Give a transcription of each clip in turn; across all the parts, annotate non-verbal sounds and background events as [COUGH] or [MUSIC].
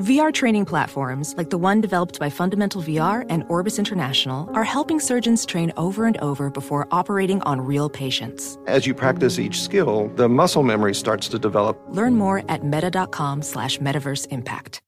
VR training platforms, like the one developed by Fundamental VR and Orbis International, are helping surgeons train over and over before operating on real patients. As you practice each skill, the muscle memory starts to develop. Learn more at meta.com slash metaverse impact.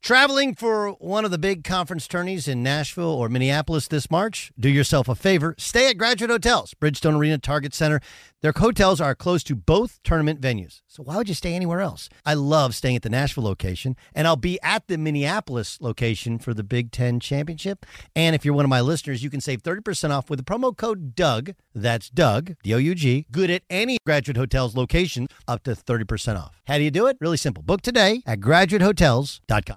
Traveling for one of the big conference tourneys in Nashville or Minneapolis this March? Do yourself a favor. Stay at Graduate Hotels, Bridgestone Arena, Target Center. Their hotels are close to both tournament venues. So why would you stay anywhere else? I love staying at the Nashville location, and I'll be at the Minneapolis location for the Big Ten Championship. And if you're one of my listeners, you can save 30% off with the promo code Doug. That's Doug, D O U G. Good at any Graduate Hotels location, up to 30% off. How do you do it? Really simple. Book today at graduatehotels.com.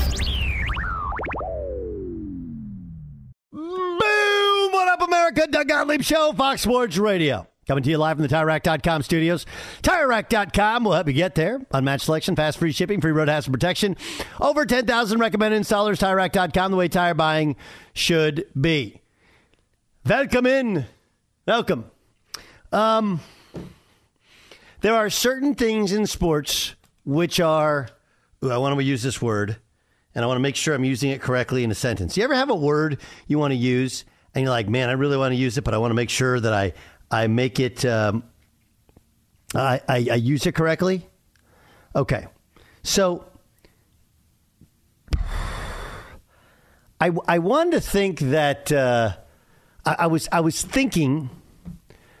America? Doug Gottlieb Show, Fox Sports Radio. Coming to you live from the TireRack.com studios. TireRack.com will help you get there. Unmatched selection, fast free shipping, free road hazard protection. Over 10,000 recommended installers. TireRack.com, the way tire buying should be. Welcome in. Welcome. Um, there are certain things in sports which are, ooh, I want to use this word, and I want to make sure I'm using it correctly in a sentence. You ever have a word you want to use, and you're like, man, I really want to use it, but I want to make sure that I, I make it, um, I, I, I use it correctly? Okay. So, I, I wanted to think that uh, I, I was I was thinking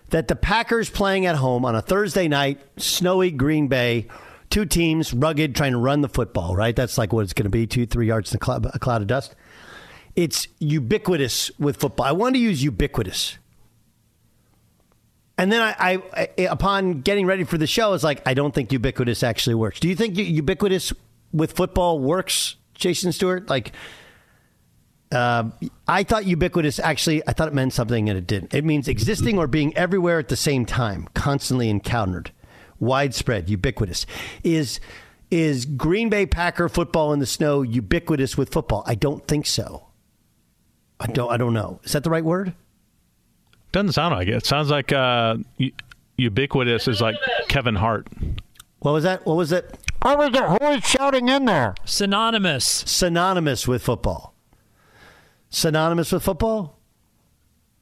that the Packers playing at home on a Thursday night, snowy Green Bay, two teams, rugged, trying to run the football, right? That's like what it's going to be two, three yards in a cloud, a cloud of dust. It's ubiquitous with football. I wanted to use ubiquitous. And then I, I, I, upon getting ready for the show, I was like, I don't think ubiquitous actually works. Do you think ubiquitous with football works, Jason Stewart? Like, um, I thought ubiquitous actually, I thought it meant something and it didn't. It means existing or being everywhere at the same time, constantly encountered, widespread, ubiquitous. Is is Green Bay Packer football in the snow ubiquitous with football? I don't think so. I don't. I don't know. Is that the right word? Doesn't sound like it. It sounds like uh, ubiquitous is like Kevin Hart. What was that? What was it? What was it? Who was shouting in there? Synonymous. Synonymous with football. Synonymous with football.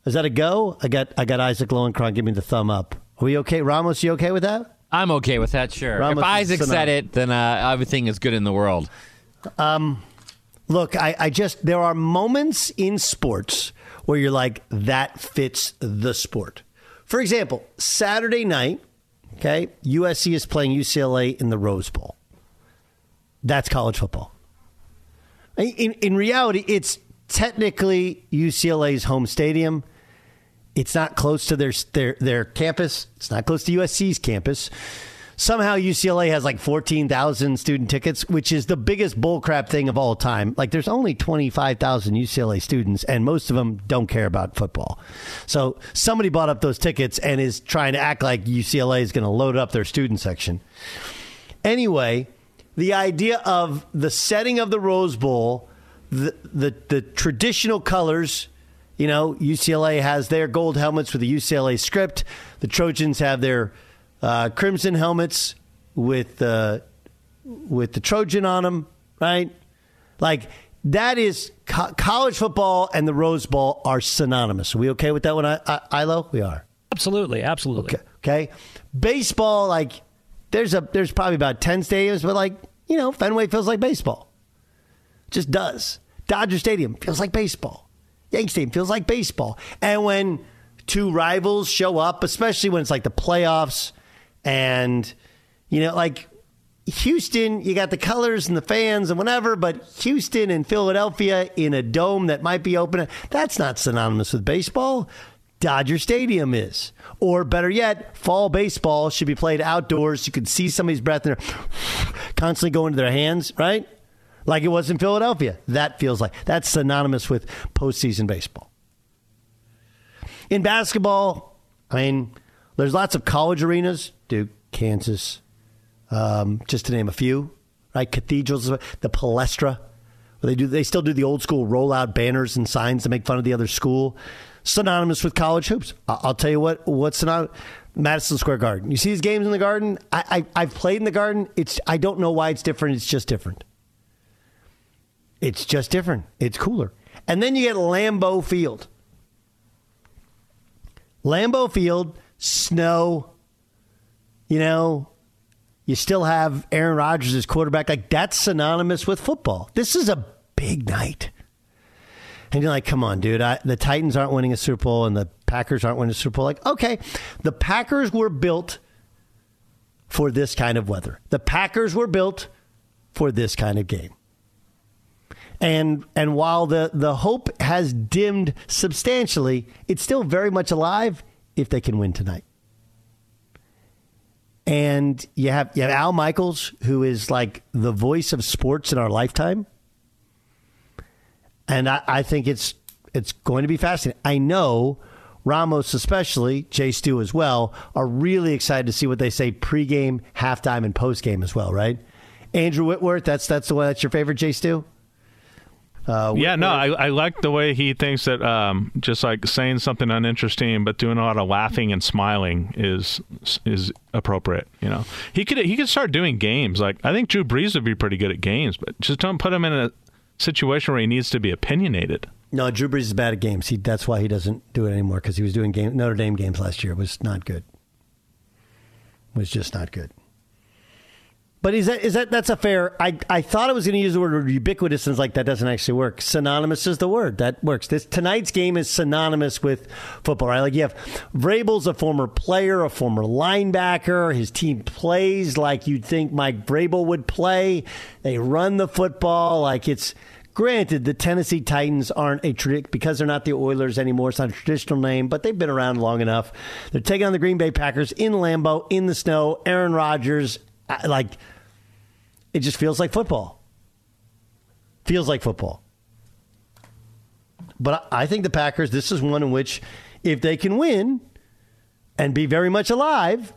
Is that a go? I got I got Isaac Lowenkron give me the thumb up. Are we okay? Ramos, you okay with that? I'm okay with that. Sure. Ramos if Isaac is said it, then uh, everything is good in the world. Um, look, I, I just there are moments in sports where you're like that fits the sport. For example, Saturday night, okay, USC is playing UCLA in the Rose Bowl. That's college football. In, in reality, it's technically UCLA's home stadium. It's not close to their, their their campus. It's not close to USC's campus. Somehow UCLA has like 14,000 student tickets, which is the biggest bullcrap thing of all time. Like there's only 25,000 UCLA students and most of them don't care about football. So somebody bought up those tickets and is trying to act like UCLA is going to load up their student section. Anyway, the idea of the setting of the Rose Bowl, the, the, the traditional colors, you know, UCLA has their gold helmets with the UCLA script. The Trojans have their uh, crimson helmets with uh, with the Trojan on them, right? Like that is co- college football and the Rose Bowl are synonymous. Are we okay with that one, I- I- Ilo? We are. Absolutely, absolutely. Okay. okay. Baseball, like there's a there's probably about ten stadiums, but like you know, Fenway feels like baseball. Just does. Dodger Stadium feels like baseball. Yankee Stadium feels like baseball. And when two rivals show up, especially when it's like the playoffs, and you know, like Houston, you got the colors and the fans and whatever, but Houston and Philadelphia in a dome that might be open, that's not synonymous with baseball. Dodger Stadium is. Or better yet, fall baseball should be played outdoors. You can see somebody's breath in there constantly going to their hands, right? Like it was in Philadelphia. That feels like that's synonymous with postseason baseball. In basketball, I mean, there's lots of college arenas, Duke, Kansas, um, just to name a few, right? Cathedrals, the Palestra, they do they still do the old school rollout banners and signs to make fun of the other school, synonymous with college hoops. I'll tell you what what's synonymous. Madison Square Garden. You see these games in the Garden. I, I I've played in the Garden. It's I don't know why it's different. It's just different. It's just different. It's cooler. And then you get Lambeau Field. Lambeau Field, snow, you know, you still have Aaron Rodgers as quarterback. Like that's synonymous with football. This is a big night. And you're like, come on, dude. I, the Titans aren't winning a Super Bowl and the Packers aren't winning a Super Bowl. Like, okay, the Packers were built for this kind of weather. The Packers were built for this kind of game. And and while the, the hope has dimmed substantially, it's still very much alive if they can win tonight. And you have you have Al Michaels, who is like the voice of sports in our lifetime. And I, I think it's it's going to be fascinating. I know Ramos, especially Jay Stu as well, are really excited to see what they say pregame, halftime, and postgame as well. Right? Andrew Whitworth, that's that's the one that's your favorite, Jay Stu. Uh, yeah, no, I, I like the way he thinks that um, just like saying something uninteresting but doing a lot of laughing and smiling is is appropriate. You know, he could he could start doing games. Like I think Drew Brees would be pretty good at games, but just don't put him in a situation where he needs to be opinionated. No, Drew Brees is bad at games. He, that's why he doesn't do it anymore because he was doing game, Notre Dame games last year. It was not good. It was just not good. But is that is that that's a fair? I I thought I was going to use the word ubiquitous, and like that doesn't actually work. Synonymous is the word that works. This tonight's game is synonymous with football, right? Like you have Vrabel's a former player, a former linebacker. His team plays like you'd think Mike Vrabel would play. They run the football like it's. Granted, the Tennessee Titans aren't a trick because they're not the Oilers anymore. It's not a traditional name, but they've been around long enough. They're taking on the Green Bay Packers in Lambeau in the snow. Aaron Rodgers, like it just feels like football. Feels like football. But I think the Packers, this is one in which if they can win and be very much alive,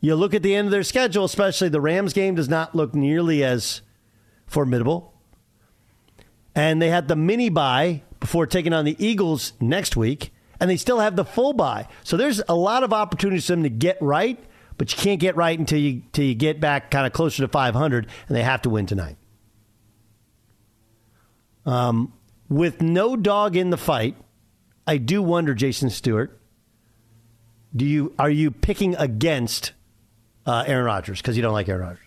you look at the end of their schedule, especially the Rams game does not look nearly as formidable. And they had the mini bye before taking on the Eagles next week, and they still have the full bye. So there's a lot of opportunities for them to get right but you can't get right until you until you get back kind of closer to 500, and they have to win tonight. Um, with no dog in the fight, I do wonder, Jason Stewart, do you are you picking against uh, Aaron Rodgers because you don't like Aaron Rodgers?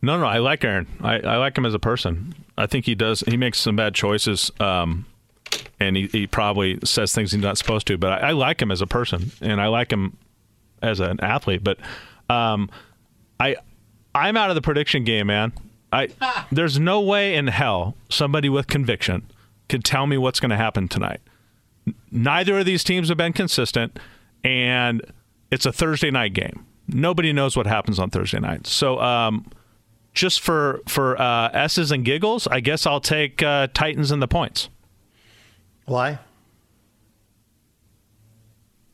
No, no, I like Aaron. I, I like him as a person. I think he does. He makes some bad choices, um, and he, he probably says things he's not supposed to. But I, I like him as a person, and I like him as an athlete. But um, I I'm out of the prediction game, man. I [LAUGHS] there's no way in hell somebody with conviction could tell me what's going to happen tonight. Neither of these teams have been consistent, and it's a Thursday night game. Nobody knows what happens on Thursday night. So, um, just for for uh, s's and giggles, I guess I'll take uh, Titans and the points. Why?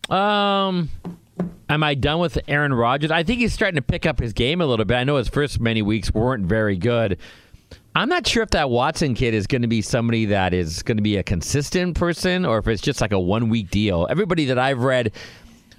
Um, am I done with Aaron Rodgers? I think he's starting to pick up his game a little bit. I know his first many weeks weren't very good. I'm not sure if that Watson kid is going to be somebody that is going to be a consistent person or if it's just like a one week deal. Everybody that I've read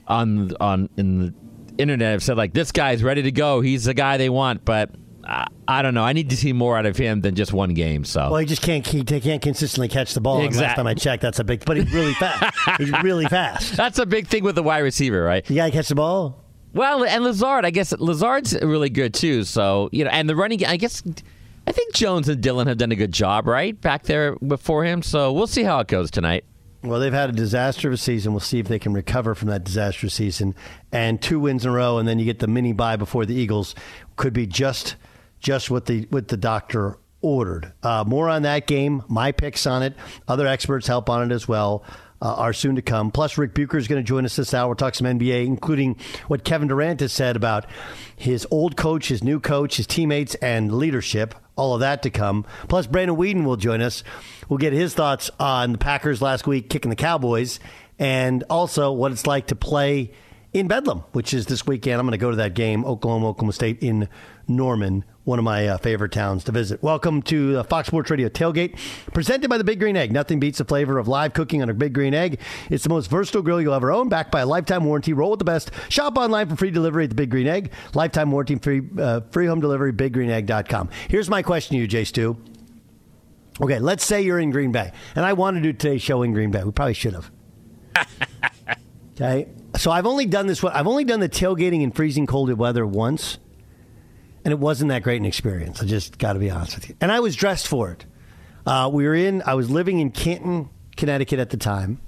on on in the internet have said like this guy's ready to go. He's the guy they want, but I, I don't know. I need to see more out of him than just one game. So Well, he just can't he can't consistently catch the ball. And Exact- Last time I checked, that's a big. But he's really fast. he's [LAUGHS] really fast. that's a big thing with the wide receiver, right? You got to catch the ball. Well, and Lazard, I guess Lazard's really good too. So you know, and the running, I guess, I think Jones and Dillon have done a good job, right, back there before him. So we'll see how it goes tonight. Well, they've had a disaster of a season. We'll see if they can recover from that disastrous season. And two wins in a row, and then you get the mini bye before the Eagles. Could be just just what the what the doctor ordered. Uh, more on that game. My picks on it. Other experts help on it as well. Uh, are soon to come. Plus, Ric Bucher is going to join us this hour. We'll talk some NBA, including what Kevin Durant has said about his old coach, his new coach, his teammates, and leadership. All of that to come. Plus, Brandon Weeden will join us. We'll get his thoughts on the Packers last week kicking the Cowboys, and also what it's like to play in Bedlam, which is this weekend. I'm going to go to that game, Oklahoma, Oklahoma State in Norman, one of my uh, favorite towns to visit. Welcome to the Fox Sports Radio Tailgate, presented by the Big Green Egg. Nothing beats the flavor of live cooking on a Big Green Egg. It's the most versatile grill you'll ever own, backed by a lifetime warranty. Roll with the best. Shop online for free delivery at the Big Green Egg. Lifetime warranty, free uh, free home delivery, BigGreenEgg.com. Here's my question to you, Jay Stu. Okay, let's say you're in Green Bay, and I want to do today's show in Green Bay. We probably should have. [LAUGHS] okay, so I've only done this. one- I've only done the tailgating in freezing cold weather once, and it wasn't that great an experience. I just got to be honest with you. And I was dressed for it. Uh, we were in. I was living in Canton, Connecticut at the time.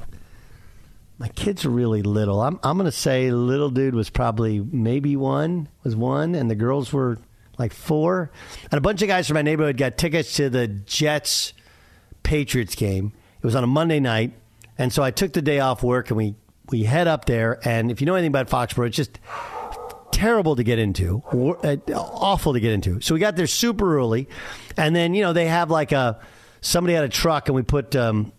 My kids are really little. I'm I'm going to say little dude was probably maybe one was one, and the girls were like four. And a bunch of guys from my neighborhood got tickets to the Jets Patriots game. It was on a Monday night, and so I took the day off work and we we head up there. And if you know anything about Foxborough, it's just terrible to get into, uh, awful to get into. So we got there super early, and then you know they have like a somebody had a truck, and we put um,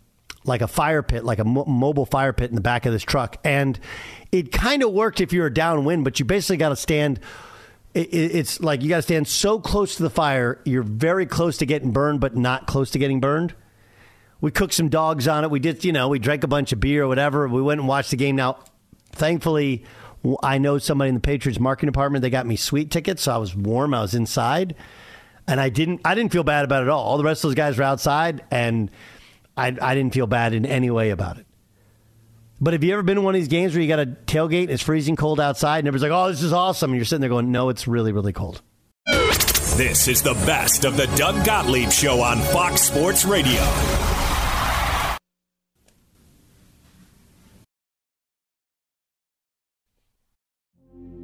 like a fire pit, like a mo- mobile fire pit in the back of this truck, and it kind of worked if you were downwind, but you basically got to stand. It, it- it's like you got to stand so close to the fire, you're very close to getting burned, but not close to getting burned. We cooked some dogs on it. We did, you know, we drank a bunch of beer or whatever. We went and watched the game. Now, thankfully, I know somebody in the Patriots marketing department. They got me sweet tickets, so I was warm. I was inside, and I didn't. I didn't feel bad about it at all. All the rest of those guys were outside, and I, I didn't feel bad in any way about it. But have you ever been to one of these games where you got a tailgate and it's freezing cold outside, and everybody's like, "Oh, this is awesome," and you're sitting there going, "No, it's really, really cold." This is the best of the Doug Gottlieb Show on Fox Sports Radio.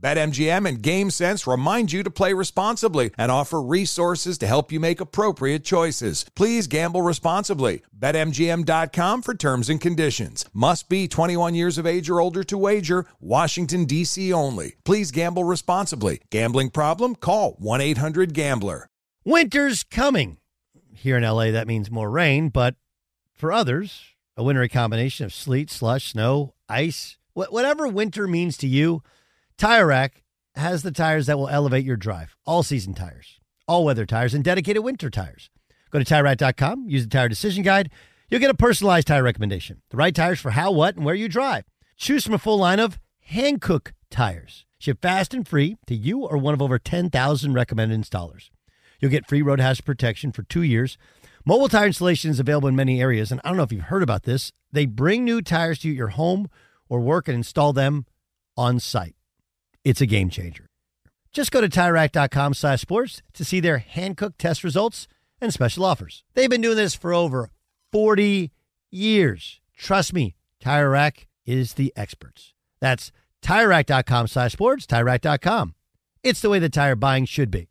BetMGM and GameSense remind you to play responsibly and offer resources to help you make appropriate choices. Please gamble responsibly. BetMGM.com for terms and conditions. Must be 21 years of age or older to wager. Washington, D.C. only. Please gamble responsibly. Gambling problem? Call 1 800 Gambler. Winter's coming. Here in LA, that means more rain, but for others, a wintry combination of sleet, slush, snow, ice, wh- whatever winter means to you, Tire Rack has the tires that will elevate your drive. All season tires, all weather tires, and dedicated winter tires. Go to TireRack.com, use the Tire Decision Guide. You'll get a personalized tire recommendation. The right tires for how, what, and where you drive. Choose from a full line of Hankook tires. Ship fast and free to you or one of over 10,000 recommended installers. You'll get free road hazard protection for two years. Mobile tire installation is available in many areas, and I don't know if you've heard about this. They bring new tires to your home or work and install them on site. It's a game changer. Just go to TireRack.com slash sports to see their Hankook test results and special offers. They've been doing this for over 40 years. Trust me, Tire Rack is the experts. That's TireRack.com slash sports, TireRack.com. It's the way the tire buying should be.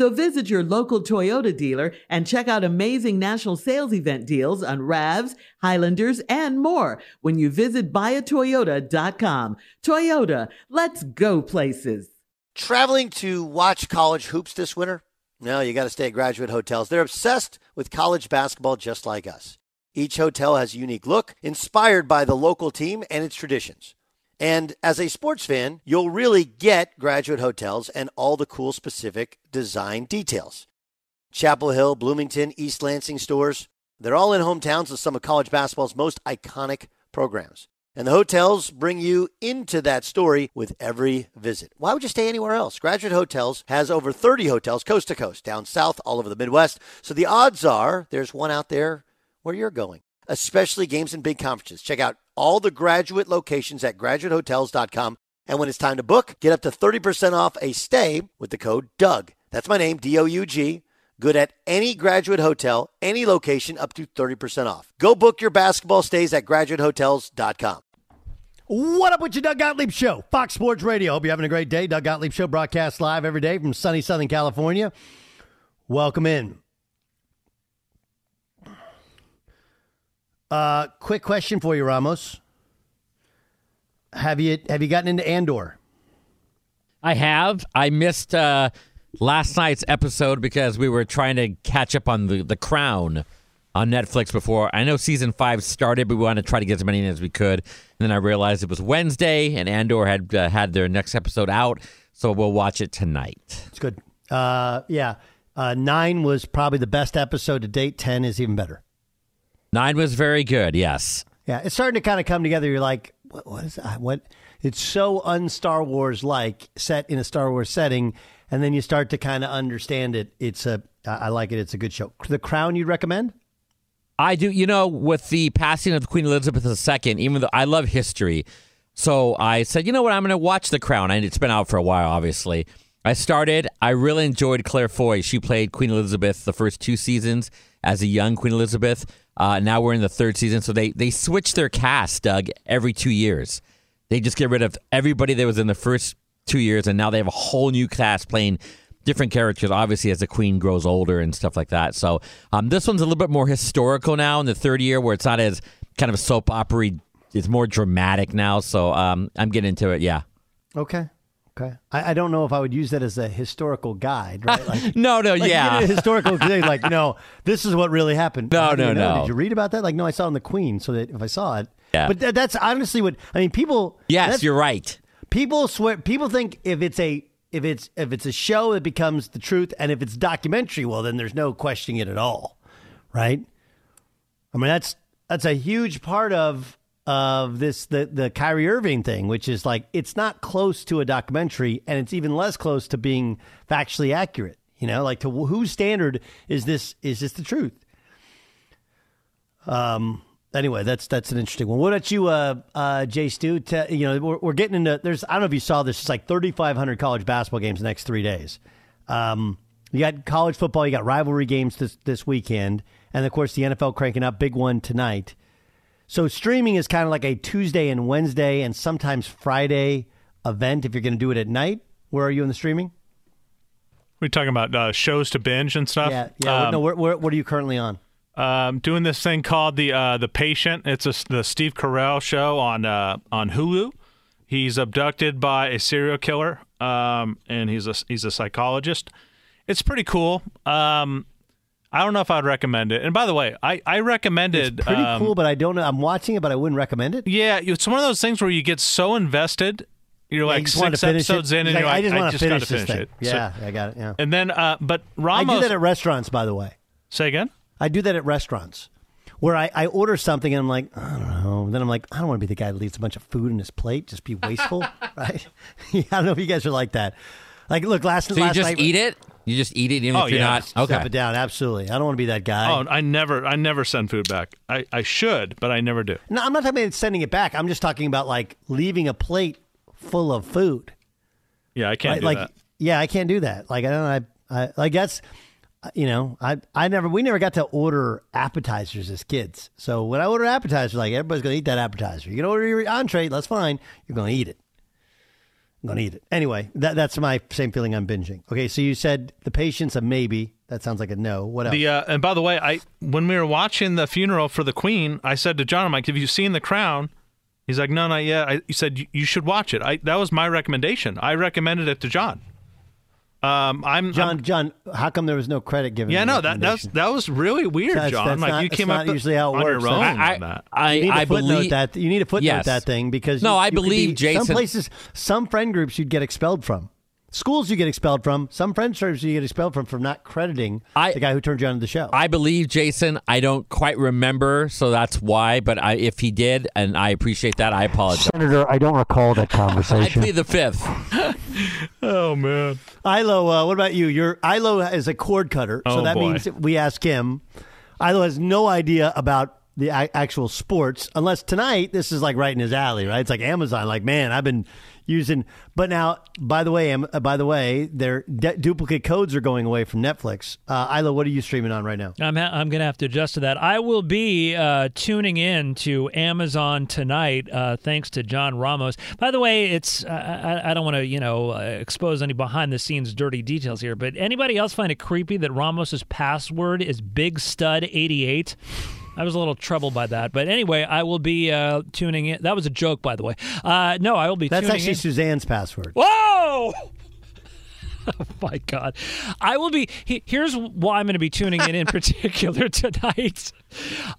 So visit your local Toyota dealer and check out amazing national sales event deals on RAVs, Highlanders, and more when you visit buyatoyota.com. Toyota, let's go places. Traveling to watch college hoops this winter? No, you got to stay at graduate hotels. They're obsessed with college basketball just like us. Each hotel has a unique look, inspired by the local team and its traditions. And as a sports fan, you'll really get graduate hotels and all the cool specific design details. Chapel Hill, Bloomington, East Lansing Storrs, they're all in hometowns of some of college basketball's most iconic programs. And the hotels bring you into that story with every visit. Why would you stay anywhere else? Graduate Hotels has over 30 hotels coast to coast, down south, all over the Midwest. So the odds are there's one out there where you're going, especially games and big conferences. Check out all the graduate locations at graduatehotels.com. And when it's time to book, get up to 30% off a stay with the code DOUG. That's my name, D O U G. Good at any graduate hotel, any location, up to 30% off. Go book your basketball stays at graduatehotels.com. What up with your Doug Gottlieb Show? Fox Sports Radio. Hope you're having a great day. Doug Gottlieb Show broadcasts live every day from sunny Southern California. Welcome in. Uh, quick question for you, Ramos. Have you have you gotten into Andor? I have. I missed uh, last night's episode because we were trying to catch up on the, the Crown on Netflix before. I know season five started, but we wanted to try to get as many in as we could. And then I realized it was Wednesday, and Andor had uh, had their next episode out, so we'll watch it tonight. It's good. Uh, yeah, uh, nine was probably the best episode to date. Ten is even better. Nine was very good. Yes. Yeah, it's starting to kind of come together. You're like, what, what is that? What? It's so un Star Wars like, set in a Star Wars setting, and then you start to kind of understand it. It's a I I like it. It's a good show. The Crown, you'd recommend? I do. You know, with the passing of Queen Elizabeth II, even though I love history, so I said, you know what, I'm going to watch The Crown, and it's been out for a while, obviously. I started. I really enjoyed Claire Foy. She played Queen Elizabeth the first two seasons as a young Queen Elizabeth. Uh, now we're in the third season, so they they switch their cast, Doug, every two years. They just get rid of everybody that was in the first two years, and now they have a whole new cast playing different characters. Obviously, as the Queen grows older and stuff like that. So um, this one's a little bit more historical now in the third year, where it's not as kind of a soap opera. It's more dramatic now. So um, I'm getting into it. Yeah. Okay. Okay. I, I don't know if I would use that as a historical guide, right? Like, [LAUGHS] No, no, like, yeah. historical thing, like, no, this is what really happened. No, no, know? no. Did you read about that? Like, no, I saw it in the Queen, so that if I saw it. Yeah. But that, that's honestly what I mean. People. Yes, you're right. People swear. People think if it's a if it's if it's a show, it becomes the truth, and if it's documentary, well, then there's no questioning it at all, right? I mean, that's that's a huge part of of this the the Kyrie Irving thing, which is like it's not close to a documentary, and it's even less close to being factually accurate. You know, like to whose standard is this is this the truth? Um. Anyway, that's that's an interesting one. What about you, uh, uh, Jay Stu? You know, we're, we're getting into there's I don't know if you saw this. It's like 3,500 college basketball games the next three days. Um, you got college football. You got rivalry games this this weekend, and of course the NFL cranking up big one tonight. So streaming is kind of like a Tuesday and Wednesday, and sometimes Friday event. If you're going to do it at night, where are you in the streaming? We're talking about uh, shows to binge and stuff. Yeah, yeah. Um, no, where, where, what are you currently on? um, doing this thing called the uh, the Patient. It's a, the Steve Carell show on uh, on Hulu. He's abducted by a serial killer, um, and he's a he's a psychologist. It's pretty cool. Um, I don't know if I'd recommend it. And by the way, I I recommended It's pretty um, cool, but I don't know. I'm watching it, but I wouldn't recommend it. Yeah, it's one of those things where you get so invested. You're Yeah, like you six finish it. episodes in, and He's you're like, like, I just wanna got finish to this finish thing. it. So- Yeah, I got it. Yeah. And then, uh, but I do that at restaurants, by the way. Say again. I do that at restaurants where I, I order something and I'm like, I don't know. Then I'm like, I don't want to be the guy that leaves a bunch of food in his plate, just be wasteful, [LAUGHS] right? yeah, [LAUGHS] I don't know if you guys are like that. Like, look, last So you last just night, eat it? You just eat it even Oh, if you're yeah. not Step okay. it down, absolutely. I don't want to be that guy. Oh, I never, I never send food back. I, I should, but I never do. No, I'm not talking about sending it back. I'm just talking about like leaving a plate full of food. Yeah, I can't Right? do like, that. yeah, I can't do that. Like, I don't. I, I like that's. You know, I I never we never got to order appetizers as kids. So when I order appetizers, like everybody's gonna eat that appetizer. You can order your entree, that's fine. You're gonna eat it. I'm gonna eat it anyway. That that's my same feeling on binging. Okay, so you said the patience a maybe. That sounds like a no. What else? The uh, and by the way, I when we were watching the funeral for the Queen, I said to John, "I'm like, have you seen The Crown?" He's like, "No, not yet." I he said, "You- "You should watch it." I that was my recommendation. I recommended it to John. Um, I'm John, I'm- John, how come there was no credit given? yeah, no, that that's that was really weird, That's- John. that's like not- you came not up usually how it on works. your own I- on that. I, you need I to footnote believe that. You need to footnote Yes. that thing because No, you- I you believe be- Jason- Some places, some friend groups, you'd get expelled from. Schools you get expelled from. Some friend groups you get expelled from for not crediting I- the guy who turned you on to the show. I believe Jason. I don't quite remember, so that's why. But I, if he did, and I appreciate that, I apologize. Senator, I don't recall that I [LAUGHS] conversation. plead the fifth. [LAUGHS] Oh man. Ilo, uh, what about you? Your Ilo is a cord cutter, so Oh, that boy. means we ask him. Ilo has no idea about the actual sports, unless tonight this is like right in his alley, right? It's like Amazon. Like, man, I've been using. But now, by the way, uh, by the way, their de- duplicate codes are going away from Netflix. Uh, Ilo, what are you streaming on right now? I'm ha- I'm gonna have to adjust to that. I will be uh, tuning in to Amazon tonight, uh, thanks to John Ramos. By the way, it's I, I, I don't want to you know uh, expose any behind the scenes dirty details here, but anybody else find it creepy that Ramos's password is Big Stud eighty eight? I was a little troubled by that, but anyway, I will be uh, tuning in. That was a joke, by the way. Uh, no, I will be. That's actually in. Suzanne's password. Whoa! [LAUGHS] Oh my God! I will be. he- Here's why I'm going to be tuning in in [LAUGHS] particular tonight.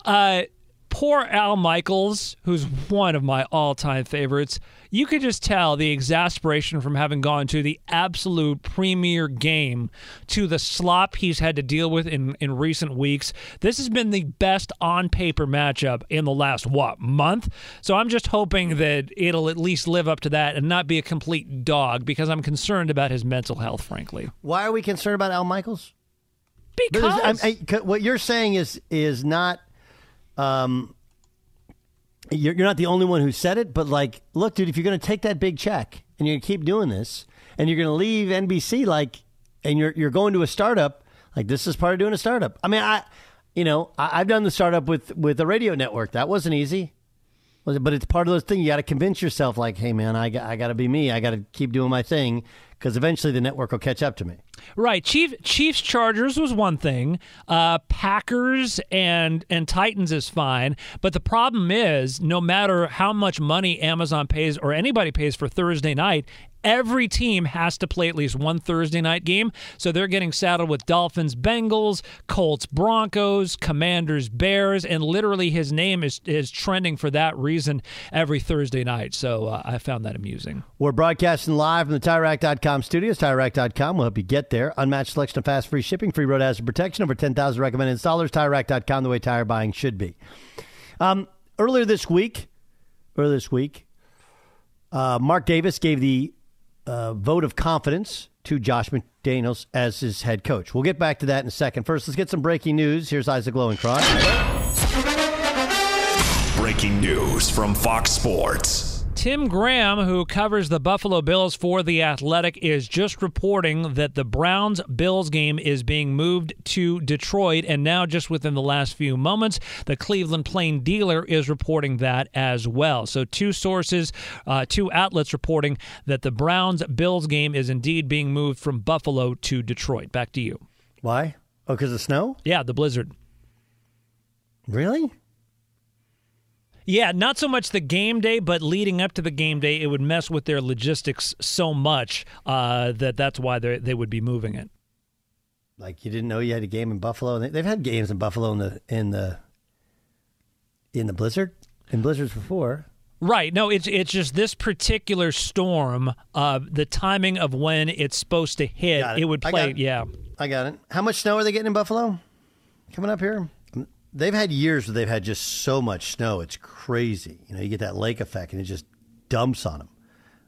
Uh, poor Al Michaels, who's one of my all-time favorites. You could just tell the exasperation from having gone to the absolute premier game to the slop he's had to deal with in, in recent weeks. This has been the best on paper matchup in the last, what, month? So I'm just hoping that it'll at least live up to that and not be a complete dog because I'm concerned about his mental health, frankly. Why are we concerned about Al Michaels? Because I, I, what you're saying is is not um you're, you're not the only one who said it, but like, look, dude, if you're going to take that big check and you're going to keep doing this, and you're going to leave NBC, like, and you're you're going to a startup, like this is part of doing a startup. I mean, I, you know, I, have done the startup with with a radio network. That wasn't easy, but it's part of those things. You got to convince yourself, like, hey, man, I I got to be me. I got to keep doing my thing because eventually the network will catch up to me. Right. Chief Chiefs Chargers was one thing. Uh, Packers and and Titans is fine, but the problem is no matter how much money Amazon pays or anybody pays for Thursday night, Every team has to play at least one Thursday night game. So they're getting saddled with Dolphins, Bengals, Colts, Broncos, Commanders, Bears, and literally his name is, is trending for that reason every Thursday night. So uh, I found that amusing. We're broadcasting live from the TireRack.com studios. TireRack.com will help you get there. Unmatched selection of fast, free shipping, free road hazard protection, over 10,000 recommended installers. TireRack.com, the way tire buying should be. Um, earlier this week, earlier this week, uh, Mark Davis gave the uh, vote of confidence to Josh McDaniels as his head coach. We'll get back to that in a second. First, let's get some breaking news. Here's Isaac Lowenkron. Breaking news from Fox Sports. Tim Graham, who covers the Buffalo Bills for The Athletic, is just reporting that the Browns Bills game is being moved to Detroit. And now, just within the last few moments, the Cleveland Plain Dealer is reporting that as well. So, two sources, uh, two outlets reporting that the Browns Bills game is indeed being moved from Buffalo to Detroit. Back to you. Why? Oh, because of snow? Yeah, the blizzard. Really? Yeah, not so much the game day, but leading up to the game day, it would mess with their logistics so much uh, that that's why they would be moving it. Like you didn't know you had a game in Buffalo. They've had games in Buffalo in the in the in the blizzard in blizzards before. Right. No, it's it's just this particular storm. Uh, the timing of when it's supposed to hit, it. it. would play. I yeah, I got it. How much snow are they getting in Buffalo? Coming up here. They've had years where they've had just so much snow. It's crazy. You know, you get that lake effect, and it just dumps on them.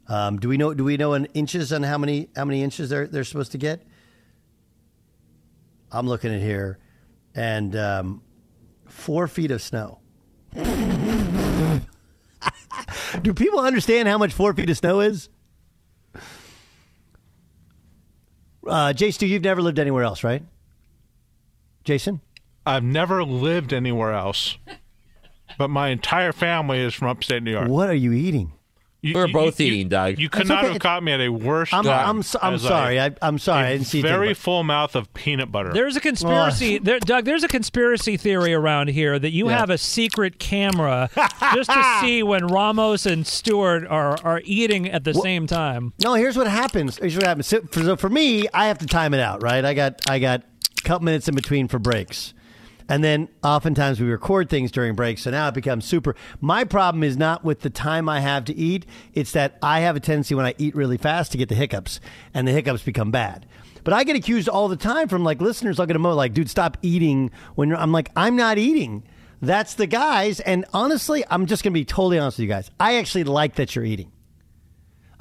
Um, do we know? Do we know in inches on how many how many inches they're they're supposed to get? I'm looking at here, and um, four feet of snow. [LAUGHS] do people understand how much four feet of snow is? Uh, Jason, you've never lived anywhere else, right? Jason? I've never lived anywhere else, but my entire family is from upstate New York. What are you eating? You, We're both you, eating, Doug. You could That's not okay. have caught me at a worse I'm, time. I'm, I'm sorry. I, am sorry. I didn't see very full mouth of peanut butter. There's a conspiracy, there, Doug. There's a conspiracy theory around here that you yeah. have a secret camera [LAUGHS] just to see when Ramos and Stewart are are eating at the well, same time. No, here's what happens. Here's what happens. So for, so for me, I have to time it out, right? I got I got a couple minutes in between for breaks. And then oftentimes we record things during breaks. So now it becomes super. My problem is not with the time I have to eat. It's that I have a tendency when I eat really fast to get the hiccups and the hiccups become bad. But I get accused all the time from like listeners looking at me like, dude, stop eating when you're, I'm like, I'm not eating. That's the guys. And honestly, I'm just going to be totally honest with you guys. I actually like that you're eating.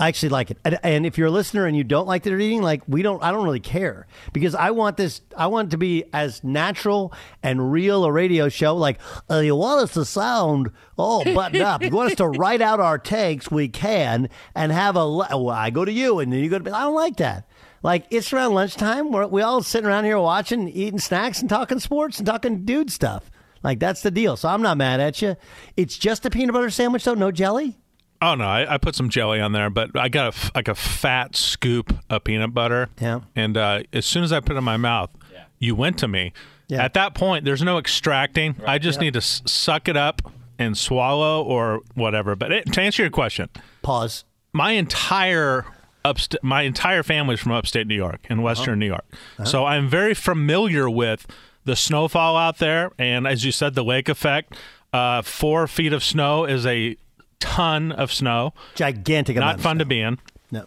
I actually like it. And, and, if you're a listener and you don't like that you're eating, like we don't, I don't really care because I want this, I want it to be as natural and real a radio show. Like, uh, you want us to sound, all [LAUGHS] buttoned up. You want us to write out our takes, we can, and have a, well, I go to you and then you go to, I don't like that. Like, it's around lunchtime. We're, we all sitting around here watching, eating snacks and talking sports and talking dude stuff. Like, that's the deal. So I'm not mad at you. It's just a peanut butter sandwich, though, no jelly. Oh no, I, I, put some jelly on there, but I got a like a fat scoop of peanut butter. Yeah. And uh, as soon as I put it in my mouth, yeah. you went to me. Yeah. At that point, there's no extracting. Right. I just yeah. need to s- suck it up and swallow or whatever. But it, to answer your question, pause. My entire upstate, my entire family's from upstate New York and Western uh-huh. New York, uh-huh. so I'm very familiar with the snowfall out there, and as you said, the lake effect. Uh, four feet of snow is a ton of snow. Gigantic Not of fun to be in. No.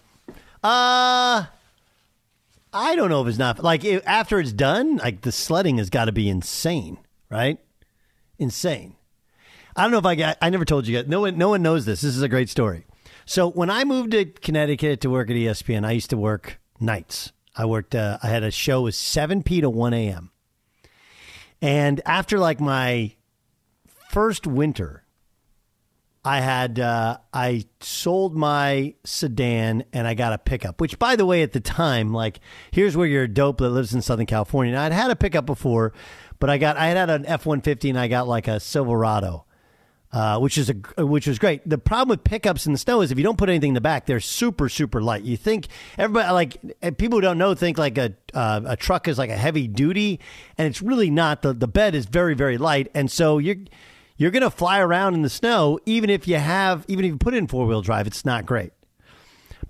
Uh I don't know if it's not like it, after it's done, like the sledding has got to be insane, right? Insane. I don't know if I got. I never told you guys. No one, no one knows this. This is a great story. So when I moved to Connecticut to work at ESPN, I used to work nights. I worked. Uh, I had a show with seven p to one a.m. And after like my first winter, I had uh, I sold my sedan and I got a pickup. Which, by the way, at the time, like here's where you're a dope that lives in Southern California. Now, I'd had a pickup before, but I got I had had an F one fifty and I got like a Silverado, uh, which is a which was great. The problem with pickups in the snow is if you don't put anything in the back, they're super super light. You think everybody like people who don't know think like a uh, a truck is like a heavy duty, and it's really not. the The bed is very very light, and so you're you're going to fly around in the snow even if you have even if you put in four wheel drive it's not great.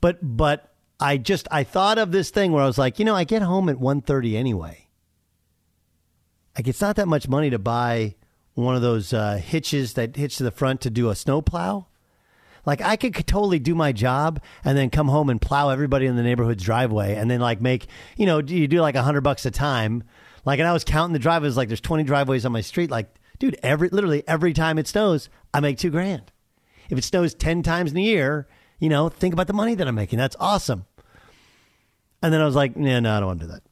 But but i just i thought of this thing where i was like you know i get home at 1.30 anyway. Like it's not that much money to buy one of those uh, hitches that hitch to the front to do a snow plow. Like i could totally do my job and then come home and plow everybody in the neighborhood's driveway and then like make you know you do like a hundred bucks a time. Like and i was counting the driveways like there's 20 driveways on my street like dude, every literally every time it snows, I make two grand. If it snows ten times in a year, you know, think about the money that I'm making. That's awesome. And then I was like, yeah, no, I don't want to do that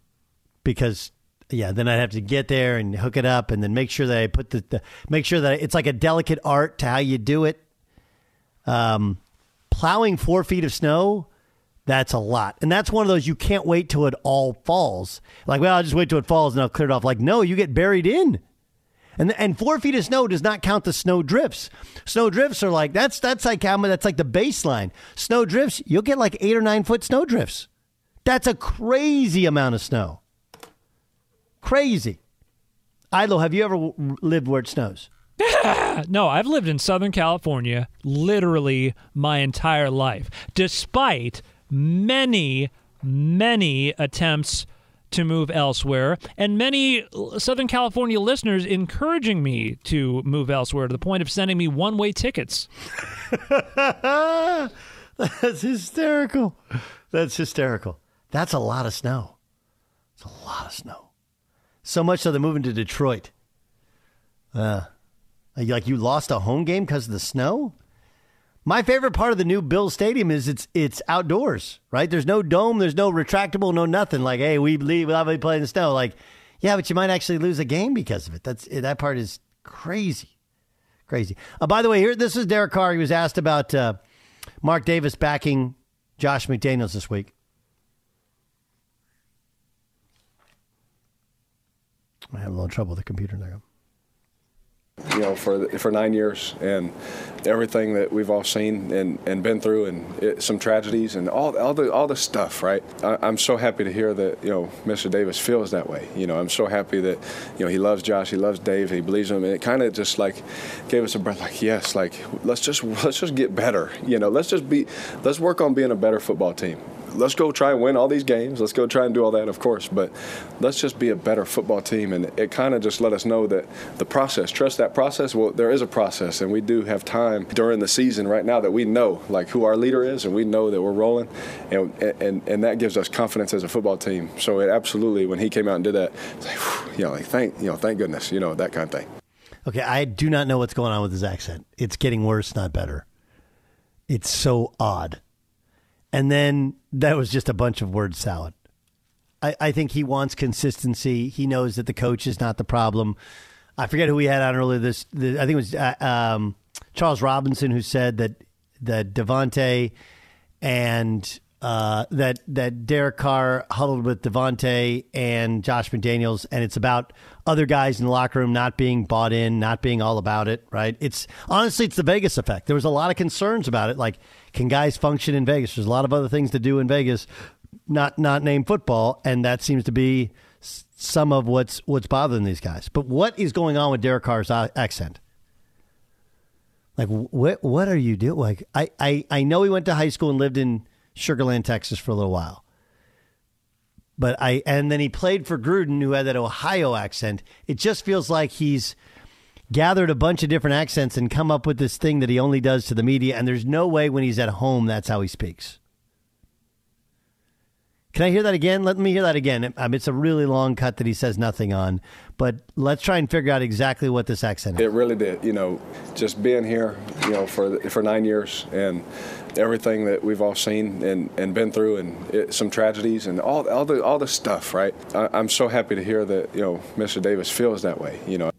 because yeah, then I'd have to get there and hook it up, and then make sure that I put the, the make sure that it's like a delicate art to how you do it. Um, plowing four feet of snow. That's a lot. And that's one of those you can't wait till it all falls. Like, well, I'll just wait till it falls and I'll clear it off. Like, no, you get buried in. And and four feet of snow does not count the snow drifts. Snow drifts are like that's that's like how that's like the baseline. Snow drifts, you'll get like eight or nine foot snow drifts. That's a crazy amount of snow. Crazy. Ilo, have you ever lived where it snows? [LAUGHS] no, I've lived in Southern California literally my entire life, despite many, many attempts to move elsewhere, and many Southern California listeners encouraging me to move elsewhere to the point of sending me one way tickets. [LAUGHS] That's hysterical. That's hysterical. That's a lot of snow. It's a lot of snow. So much so they're moving to Detroit. Uh, like you lost a home game because of the snow? My favorite part of the new Bill Stadium is it's it's outdoors, right? There's no dome, there's no retractable, no nothing. Like, hey, we leave, we'll be playing in the snow. Like, yeah, but you might actually lose a game because of it. That's that part is crazy, crazy. Uh, by the way, here this is Derek Carr. He was asked about uh, Mark Davis backing Josh McDaniels this week. I have a little trouble with the computer there. You know, for for nine years and everything that we've all seen and, and been through and it, some tragedies and all all the all the stuff, right? I, I'm so happy to hear that you know Mr. Davis feels that way. You know, I'm so happy that you know he loves Josh, he loves Dave, he believes him, and it kind of just like gave us a breath. Like yes, like let's just let's just get better. You know, let's just be let's work on being a better football team let's go try and win all these games. Let's go try and do all that, of course. But let's just be a better football team. And it kind of just let us know that the process, trust that process. Well, there is a process, and we do have time during the season right now that we know like who our leader is, and we know that we're rolling, and and and that gives us confidence as a football team. So it absolutely, when he came out and did that, like, whew, you know, like thank you know, thank goodness, you know, that kind of thing. Okay, I do not know what's going on with his accent. It's getting worse, not better. It's so odd. And then that was just a bunch of word salad. I, I think he wants consistency. He knows that the coach is not the problem. I forget who we had on earlier. This, the, I think it was uh, um, Charles Robinson who said that that Davante and uh, that that Derek Carr huddled with Davante and Josh McDaniels, and it's about other guys in the locker room not being bought in, not being all about it. Right? It's honestly, it's the Vegas effect. There was a lot of concerns about it, like can guys function in Vegas? There's a lot of other things to do in Vegas, not not name football, and that seems to be some of what's what's bothering these guys. But what is going on with Derek Carr's uh, accent? Like what what are you doing? Like I, I, I know he went to high school and lived in Sugar Land, Texas for a little while. But I and then he played for Gruden, who had that Ohio accent. It just feels like he's gathered a bunch of different accents and come up with this thing that he only does to the media. And there's no way when he's at home that's how he speaks. Can I hear that again? Let me hear that again. Um, it's a really long cut that he says nothing on, but let's try and figure out exactly what this accent is. It really did. You know, just being here, you know, for for nine years and everything that we've all seen and, and been through and it, some tragedies and all all the all the stuff. Right. I, I'm so happy to hear that you know Mr. Davis feels that way. You know.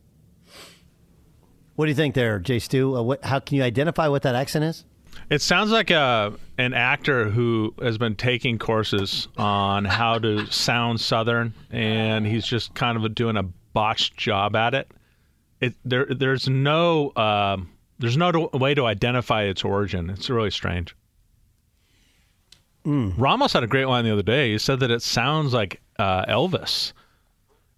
What do you think there, Jay Stu? Uh, what, how can you identify what that accent is? It sounds like a an actor who has been taking courses on how to sound Southern, and he's just kind of doing a botched job at it. It there there's no um, there's no way to identify its origin. It's really strange. Mm. Ramos had a great line the other day. He said that it sounds like uh, Elvis.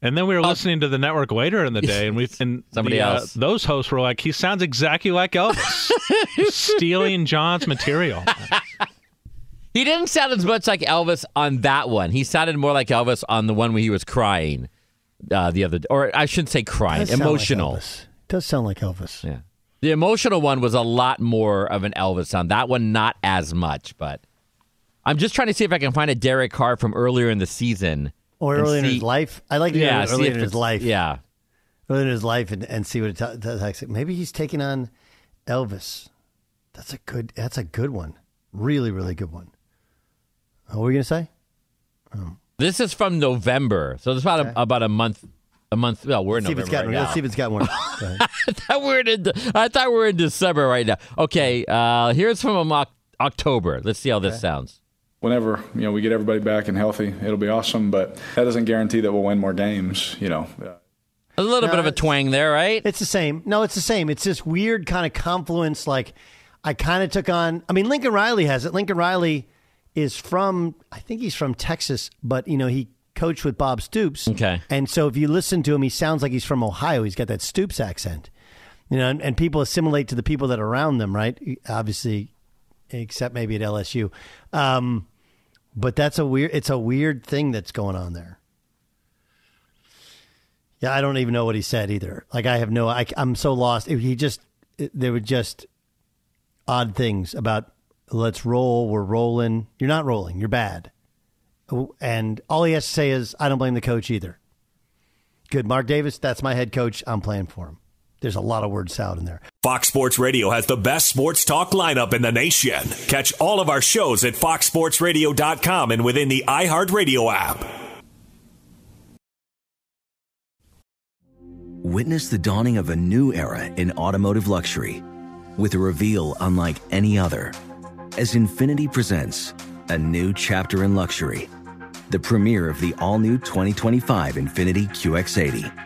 And then we were listening to the network later in the day, and we [LAUGHS] and Somebody the, uh, else. those hosts were like, "He sounds exactly like Elvis, [LAUGHS] stealing John's material." [LAUGHS] He didn't sound as much like Elvis on that one. He sounded more like Elvis on the one where he was crying uh, the other, or I shouldn't say crying, Does sound like emotional. Elvis. Does sound like Elvis. Yeah. The emotional one was a lot more of an Elvis sound. That one, not as much, but I'm just trying to see if I can find a Derek Carr from earlier in the season. Or early in his life. I like to Yeah, early in his life. Yeah. Early in his life and, and see what it t- t-. Maybe he's taking on Elvis. That's a good. That's a good one. Really, really good one. What were you gonna say? This is from November, so it's about a, about a month. A month. Well, we're in See it's November gotten. right Let's see if it's got more. [LAUGHS] Go. I thought we are in. I thought we were in December right now. Okay, uh, here's from um, Oc- October. Let's see how this sounds. Whenever you know we get everybody back and healthy, it'll be awesome. But that doesn't guarantee that we'll win more games. You know, A little No, bit of a twang there, right? It's the same. No, it's the same. It's this weird kind of confluence. Like I kind of took on. I mean, Lincoln Riley has it. Lincoln Riley is from. I think he's from Texas, but you know he coached with Bob Stoops. Okay. And so if you listen to him, he sounds like he's from Ohio. He's got that Stoops accent. You know, and, and people assimilate to the people that are around them, right? Obviously, except maybe at LSU. Um, but that's a weird. It's a weird thing that's going on there. Yeah, I don't even know what he said either. Like I have no. I, I'm so lost. He just there were just odd things about let's roll. We're rolling. You're not rolling. You're bad. Oh, And all he has to say is, I don't blame the coach either. Good, Mark Davis. That's my head coach. I'm playing for him. There's a lot of word salad in there. Fox Sports Radio has the best sports talk lineup in the nation. Catch all of our shows at foxsportsradio.com and within the iHeartRadio app. Witness the dawning of a new era in automotive luxury with a reveal unlike any other as Infiniti presents a new chapter in luxury, the premiere of the all new 2025 Infiniti QX80.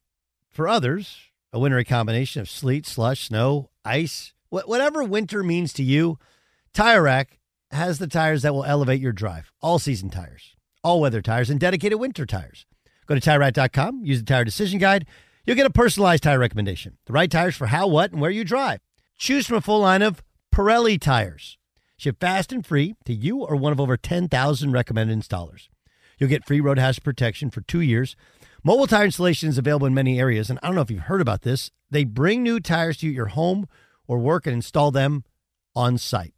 for others, a wintry combination of sleet, slush, snow, ice, wh- whatever winter means to you, Tire Rack has the tires that will elevate your drive. All season tires, all weather tires, and dedicated winter tires. Go to TireRack.com, use the Tire Decision Guide. You'll get a personalized tire recommendation. The right tires for how, what, and where you drive. Choose from a full line of Pirelli tires. Ship fast and free to you or one of over 10,000 recommended installers. You'll get free road hazard protection for two years. Mobile tire installation is available in many areas, and I don't know if you've heard about this. They bring new tires to your home or work and install them on site.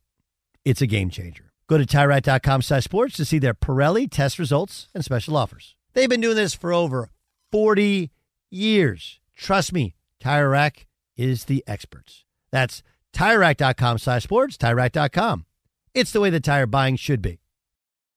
It's a game changer. Go to TireRack.com slash sports to see their Pirelli test results and special offers. They've been doing this for over 40 years. Trust me, Tire Rack is the experts. That's TireRack.com slash sports, TireRack.com. It's the way the tire buying should be.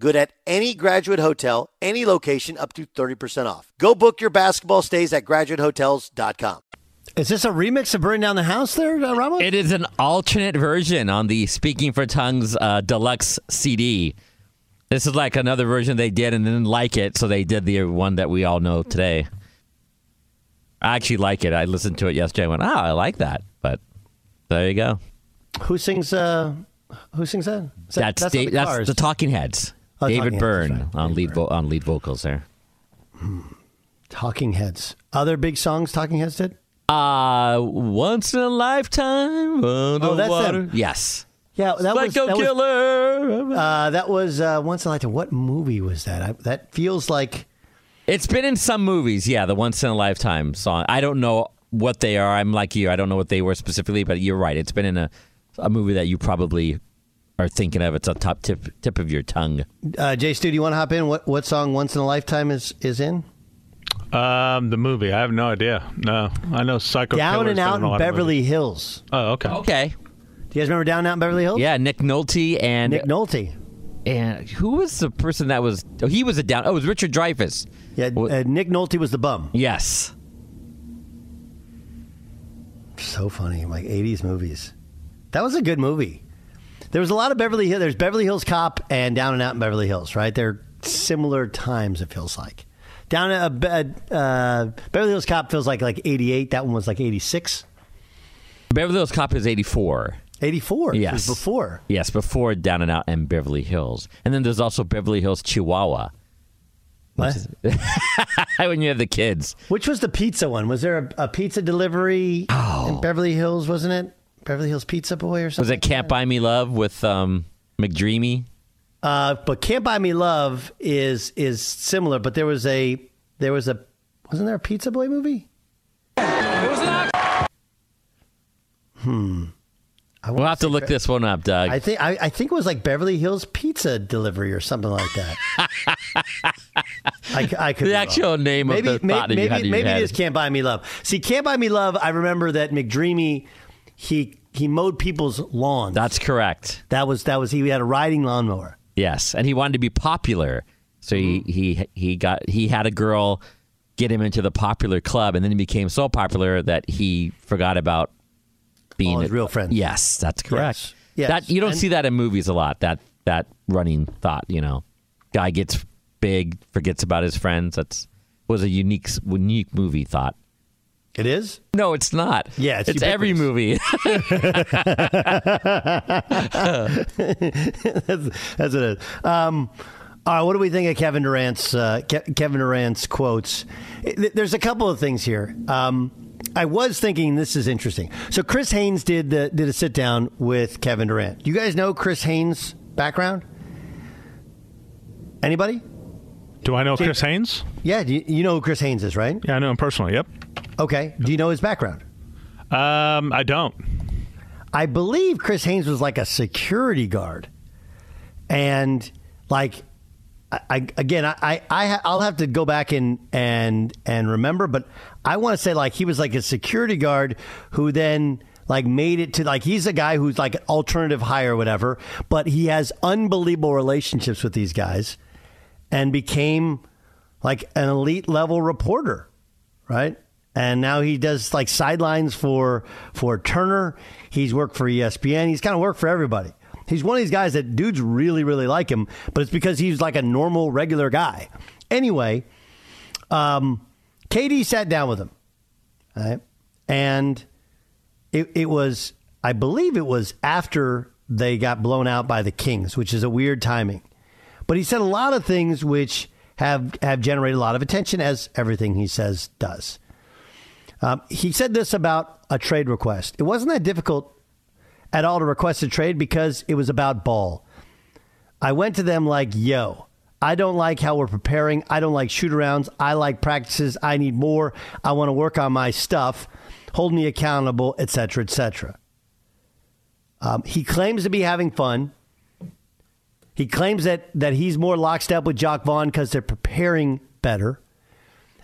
Good at any graduate hotel, any location, up to 30% off. Go book your basketball stays at graduatehotels.com. Is this a remix of Burn Down the House there, uh, Ramos? It is an alternate version on the Speaking for Tongues uh, deluxe CD. This is like another version they did and didn't like it, so they did the one that we all know today. I actually like it. I listened to it yesterday. I went, oh, I like that. But there you go. Who sings? Uh, who sings that? Is that- That's on Da- the that's the Talking Heads. Oh, David Byrne right. on lead vo- on lead vocals there. Talking Heads. Other big songs Talking Heads did? Uh, once in a lifetime. Oh, that's them. Yes. Yeah, that was Psycho that was, Killer. uh, that was uh, once in a lifetime. What movie was that? I, that feels like It's been in some movies, yeah, the once in a lifetime song. I don't know what they are. I'm like you. I don't know what they were specifically, but you're right. It's been in a a movie that you probably are thinking of. It's a top tip tip of your tongue. uh, Jay Stu. Do you want to hop in? What what song Once in a Lifetime is is in? Um, the movie. I have no idea. No, I know Psycho. Down Killer's and Out in a in lot of Beverly movies. Hills. Oh, okay. Okay. Do you guys remember Down and Out in Beverly Hills? Yeah, Nick Nolte and Nick Nolte. And who was the person that was? Oh, he was a down. Oh, it was Richard Dreyfuss. Yeah, uh, Nick Nolte was the bum. Yes. So funny, like '80s movies. That was a good movie. There was a lot of Beverly Hills. There's Beverly Hills Cop and Down and Out in Beverly Hills, right? They're similar times. It feels like. Down uh, Be- uh, Beverly Hills Cop feels like like '88. That one was like '86. Beverly Hills Cop is 84. 84. Yes. Before. Yes, before Down and Out and Beverly Hills. And then there's also Beverly Hills Chihuahua. What? [LAUGHS] when you have the kids. Which was the pizza one? Was there a, a pizza delivery in Beverly Hills? Wasn't it Beverly Hills Pizza Boy or something. Was something? it Can't Buy Me Love with um, McDreamy? Uh, but Can't Buy Me Love is is similar. But there was a there was a wasn't there a Pizza Boy movie? It was not. Hmm. I We'll have to look Be- this one up, Doug. I think I, I think it was like Beverly Hills Pizza Delivery or something like that. [LAUGHS] I could The actual wrong. name of maybe, the may- thought that you maybe, had in your maybe head. it is Can't Buy Me Love. See, Can't Buy Me Love. I remember that McDreamy he he mowed people's lawns. That's correct. That was that was he had a riding lawnmower. Yes, and he wanted to be popular, so Mm-hmm. he he he got he had a girl get him into the popular club, and then he became so popular that he forgot about being All his a- real friends. Yes, that's correct. Yes. That you don't And- see that in movies a lot. That that running thought, you know, guy gets big, forgets about his friends. That's was a unique unique movie thought. It is. No, it's not. Yeah, it's it's every movie. [LAUGHS] [LAUGHS] that's, that's it. Um, all right, what do we think of Kevin Durant's uh, Ke- Kevin Durant's quotes? There's a couple of things here. Um, I was thinking this is interesting. So Chris Haynes did the, did a sit down with Kevin Durant. You guys know Chris Haynes' background? Anybody? Do I know Chris Haynes? Yeah, you, you know who Chris Haynes is, right? Yeah, I know him personally. Yep. Okay. Do you know his background? Um, I don't. I believe Chris Haynes was like a security guard, and like, I, I again, I, I I'll have to go back and and and remember, but I want to say like he was like a security guard who then like made it to like he's a guy who's like an alternative hire or whatever, but he has unbelievable relationships with these guys, and became like an elite level reporter, right? And now he does like sidelines for for Turner. He's worked for ESPN. He's kind of worked for everybody. He's one of these guys that dudes really really like him, but it's because he's like a normal regular guy. Anyway, um, KD sat down with him, right? and it, it was I believe it was after they got blown out by the Kings, which is a weird timing. But he said a lot of things which have have generated a lot of attention, as everything he says does. Um, he said this about a trade request. It wasn't that difficult at all to request a trade because it was about ball. I went to them like, yo, I don't like how we're preparing. I don't like shoot arounds. I like practices. I need more. I want to work on my stuff. Hold me accountable, etc., etc. Um, he claims to be having fun. He claims that, that he's more lockstep with Jacque Vaughn because they're preparing better.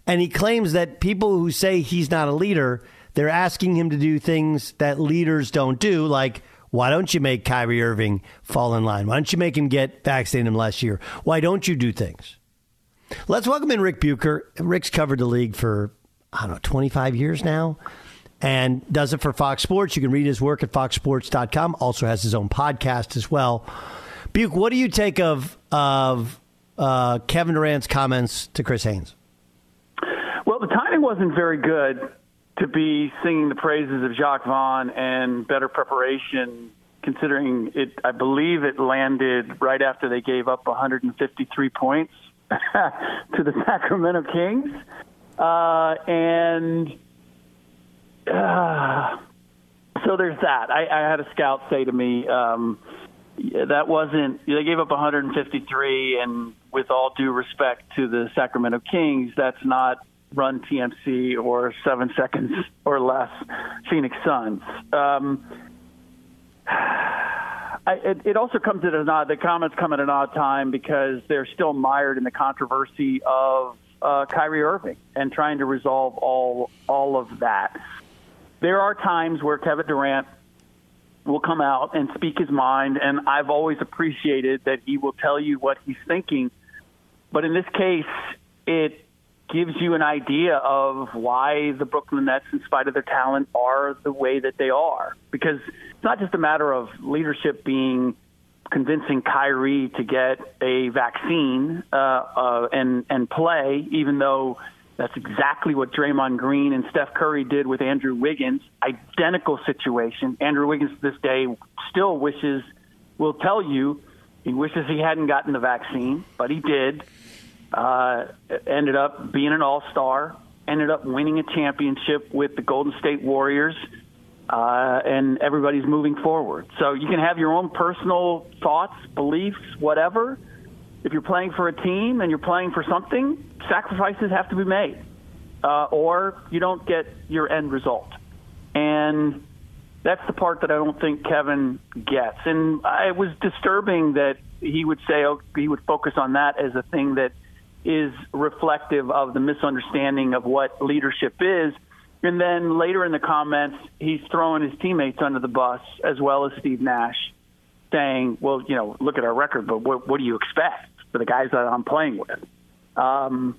And he claims that people who say he's not a leader, they're asking him to do things that leaders don't do, like why don't you make Kyrie Irving fall in line? Why don't you make him get vaccinated last year? Why don't you do things? Let's welcome in Ric Bucher. Ric's covered the league for, I don't know, 25 years now and does it for Fox Sports. You can read his work at foxsports.com. Also has his own podcast as well. Buke, what do you take of, of uh, Kevin Durant's comments to Chris Haynes? Well, the timing wasn't very good to be singing the praises of Jacque Vaughn and better preparation, considering it. I believe it landed right after they gave up 153 points [LAUGHS] to the Sacramento Kings, uh, and uh, so there's that. I, I had a scout say to me. Um, that wasn't they gave up 153 and with all due respect to the Sacramento Kings that's not run TMC or 7 seconds or less Phoenix Suns um I, it, it also comes at an odd. The comments come at an odd time because they're still mired in the controversy of uh, Kyrie Irving and trying to resolve all all of that. There are times where Kevin Durant will come out and speak his mind, and I've always appreciated that he will tell you what he's thinking. But in this case, it gives you an idea of why the Brooklyn Nets, in spite of their talent, are the way that they are. Because it's not just a matter of leadership being convincing Kyrie to get a vaccine uh, uh, and and play, even though that's exactly what Draymond Green and Steph Curry did with Andrew Wiggins. Identical situation. Andrew Wiggins to this day still wishes, will tell you, he wishes he hadn't gotten the vaccine, but he did. Uh, ended up being an all star, ended up winning a championship with the Golden State Warriors, uh, and everybody's moving forward. So you can have your own personal thoughts, beliefs, whatever. If you're playing for a team and you're playing for something, sacrifices have to be made, uh, or you don't get your end result. And That's the part that I don't think Kevin gets. And it was disturbing that he would say oh, he would focus on that as a thing that is reflective of the misunderstanding of what leadership is. And then later in the comments, he's throwing his teammates under the bus as well as Steve Nash, saying, "Well, you know, look at our record, but what, what do you expect for the guys that I'm playing with?" Um,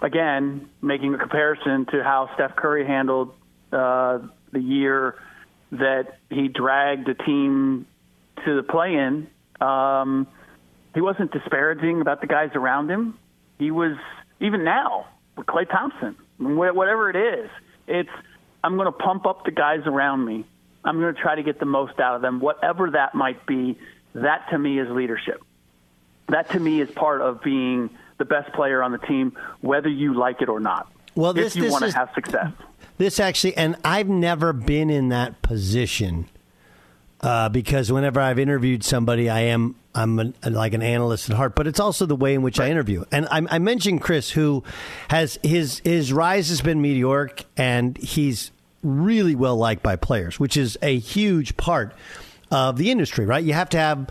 again, making a comparison to how Steph Curry handled uh, the year that he dragged the team to the play-in. Um, he wasn't disparaging about the guys around him. He was even now with Klay Thompson, whatever it is. It's I'm going to pump up the guys around me. I'm going to try to get the most out of them, whatever that might be. That to me is leadership. That to me is part of being the best player on the team, whether you like it or not. Well, if this, you this want to have success. This actually, and I've never been in that position uh, because whenever I've interviewed somebody, I am I'm an, like an analyst at heart, but it's also the way in which I interview. And I, I mentioned Chris, who has his his rise has been meteoric, and he's really well liked by players, which is a huge part of the industry, right? You have to have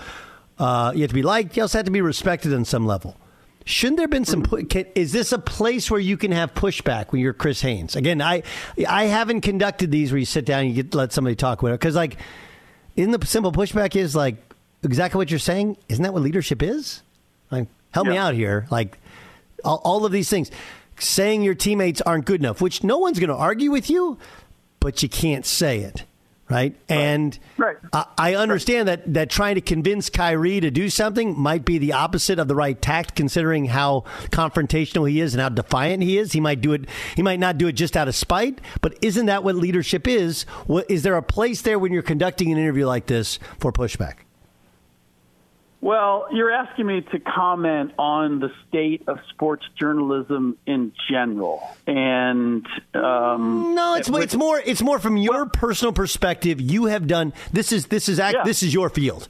uh, you have to be liked. You also have to be respected on some level. Shouldn't there have been some? Can, is this a place where you can have pushback when you're Chris Haynes? Again, I I haven't conducted these where you sit down and you get let somebody talk with it because like, in the simple pushback is like exactly what you're saying. Isn't that what leadership is? Like, help me out here. Like all, all of these things, saying your teammates aren't good enough, which no one's going to argue with you, but you can't say it, right? And I, I understand that that trying to convince Kyrie to do something might be the opposite of the right tact, considering how confrontational he is and how defiant he is. He might do it. He might not do it just out of spite, but isn't that what leadership is? What, is there a place there when you're conducting an interview like this for pushback? Well, you're asking me to comment on the state of sports journalism in general, and um, No, it's it's more it's more from your personal perspective. You have done this is this is act, this is your field,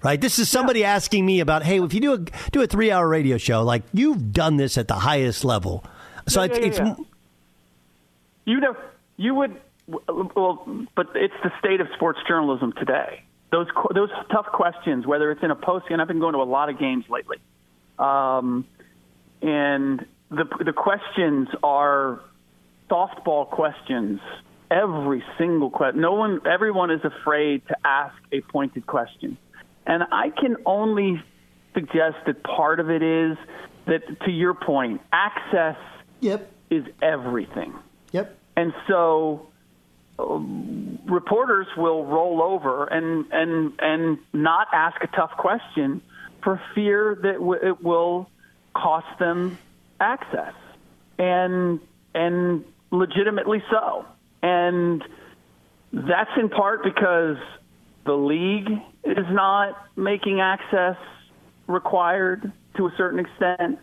right? This is somebody asking me about hey, if you do a do a three hour radio show, like you've done this at the highest level, so Yeah, it's, yeah, it's yeah. you know you would well, but it's the state of sports journalism today. Those those tough questions, whether it's in a post, and I've been going to a lot of games lately, um, and the the questions are softball questions. Every single question. No one, everyone is afraid to ask a pointed question, and I can only suggest that part of it is that, to your point, access yep. is everything. Yep. And so reporters will roll over and, and, and not ask a tough question for fear that w- it will cost them access. And, and legitimately so. And that's in part because the league is not making access required to a certain extent.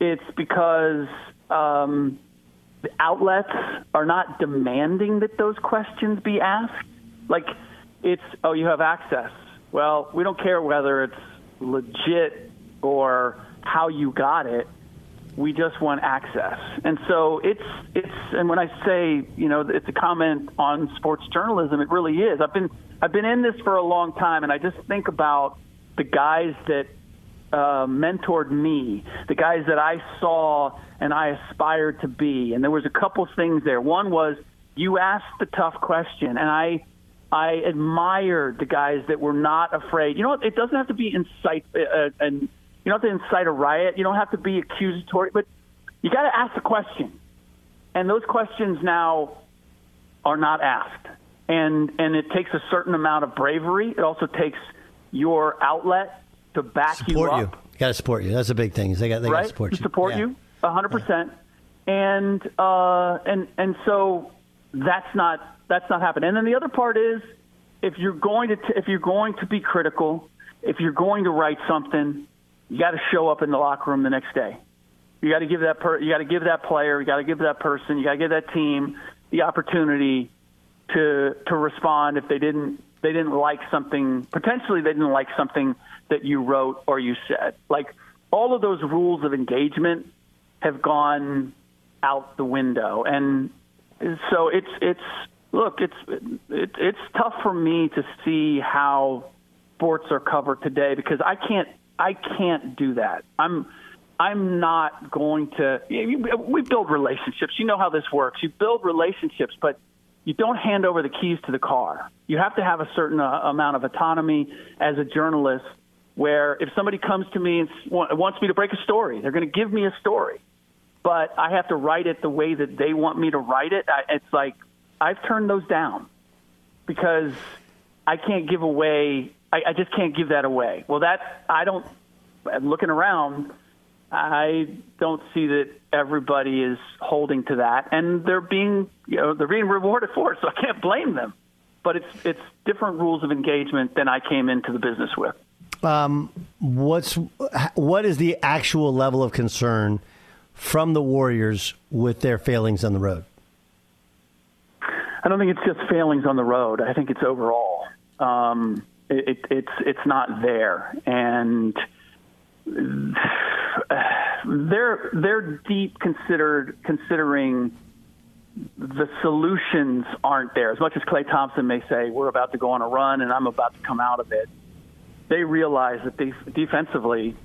It's because um, outlets are not demanding that those questions be asked. Like, it's, oh, you have access. Well, we don't care whether it's legit or how you got it. We just want access. And so it's, it's, and when I say, you know, it's a comment on sports journalism, it really is. I've been, I've been in this for a long time, and I just think about the guys that uh, mentored me, the guys that I saw and I aspired to be. And there was a couple things there. One was you asked the tough question, and I I admired the guys that were not afraid. You know, it doesn't have to be incite uh, and you don't have to incite a riot. You don't have to be accusatory, but you got to ask the question. And those questions now are not asked, and and it takes a certain amount of bravery. It also takes your outlet to back you. support you you. up Got to support you. That's a big thing. is They got they got right? to support to you. support Yeah. you, a hundred percent. And uh, and and so that's not that's not happening. And then the other part is if you're going to t- if you're going to be critical, if you're going to write something, you got to show up in the locker room the next day. You got to give that per- you got to give that player, you got to give that person, you got to give that team the opportunity to to respond if they didn't they didn't like something potentially they didn't like something that you wrote or you said. Like all of those rules of engagement have gone out the window and so it's it's look, it's it, it's tough for me to see how sports are covered today because I can't I can't do that. I'm I'm not going to. We build relationships. You know how this works. You build relationships, but you don't hand over the keys to the car. You have to have a certain uh, amount of autonomy as a journalist. Where if somebody comes to me and wants me to break a story, they're going to give me a story, but I have to write it the way that they want me to write it. I, it's like I've turned those down because I can't give away. I, I just can't give that away. Well, that I don't. Looking around, I don't see that everybody is holding to that, and they're being you know they're being rewarded for it. So I can't blame them. But it's it's different rules of engagement than I came into the business with. Um, what's what is the actual level of concern from the Warriors with their failings on the road? I don't think it's just failings on the road. I think it's overall. Um, it, it, it's it's not there, and they're they're deep considered considering the solutions aren't there. As much as Klay Thompson may say, "We're about to go on a run, and I'm about to come out of it," they realize that they, defensively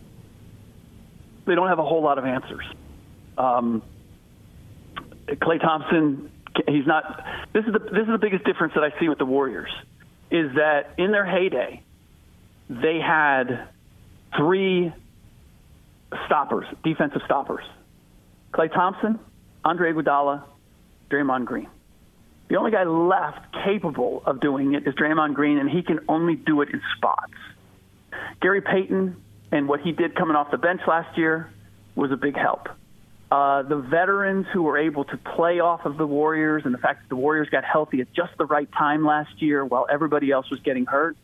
they don't have a whole lot of answers. Um, Klay Thompson, he's not. This is the this is the biggest difference that I see with the Warriors, is that in their heyday, they had three stoppers, defensive stoppers. Klay Thompson, Andre Iguodala, Draymond Green. The only guy left capable of doing it is Draymond Green, and he can only do it in spots. Gary Payton and what he did coming off the bench last year was a big help. Uh, the veterans who were able to play off of the Warriors and the fact that the Warriors got healthy at just the right time last year while everybody else was getting hurt,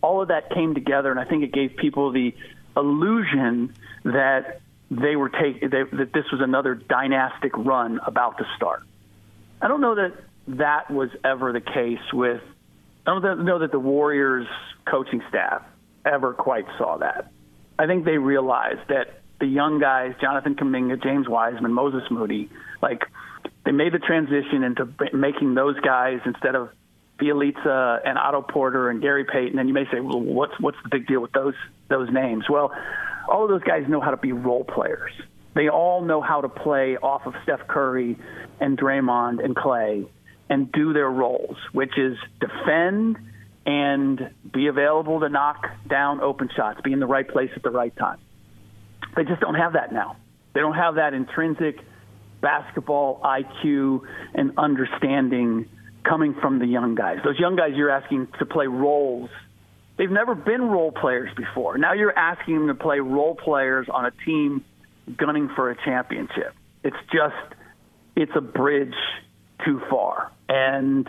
all of that came together, and I think it gave people the illusion that they were they, that this was another dynastic run about to start. I don't know that that was ever the case with. I don't know that the Warriors coaching staff ever quite saw that. I think they realized that the young guys, Jonathan Kuminga, James Wiseman, Moses Moody, like they made the transition into making those guys instead of Bjelica and Otto Porter and Gary Payton. And you may say, well, what's what's the big deal with those those names? Well, all of those guys know how to be role players. They all know how to play off of Steph Curry and Draymond and Klay and do their roles, which is defend and be available to knock down open shots, be in the right place at the right time. They just don't have that now. They don't have that intrinsic basketball IQ and understanding coming from the young guys. Those young guys you're asking to play roles They've never been role players before. Now you're asking them to play role players on a team gunning for a championship. It's just it's a bridge too far. And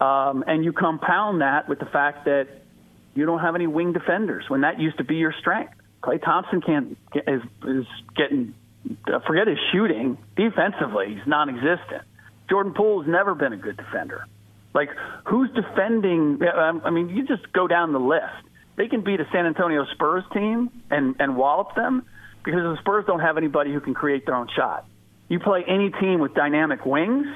um, and you compound that with the fact that you don't have any wing defenders when that used to be your strength. Klay Thompson can't is is getting forget his shooting defensively. He's non-existent. Jordan Poole's never been a good defender. Like, who's defending? I mean, you just go down the list. They can beat a San Antonio Spurs team and, and wallop them because the Spurs don't have anybody who can create their own shot. You play any team with dynamic wings,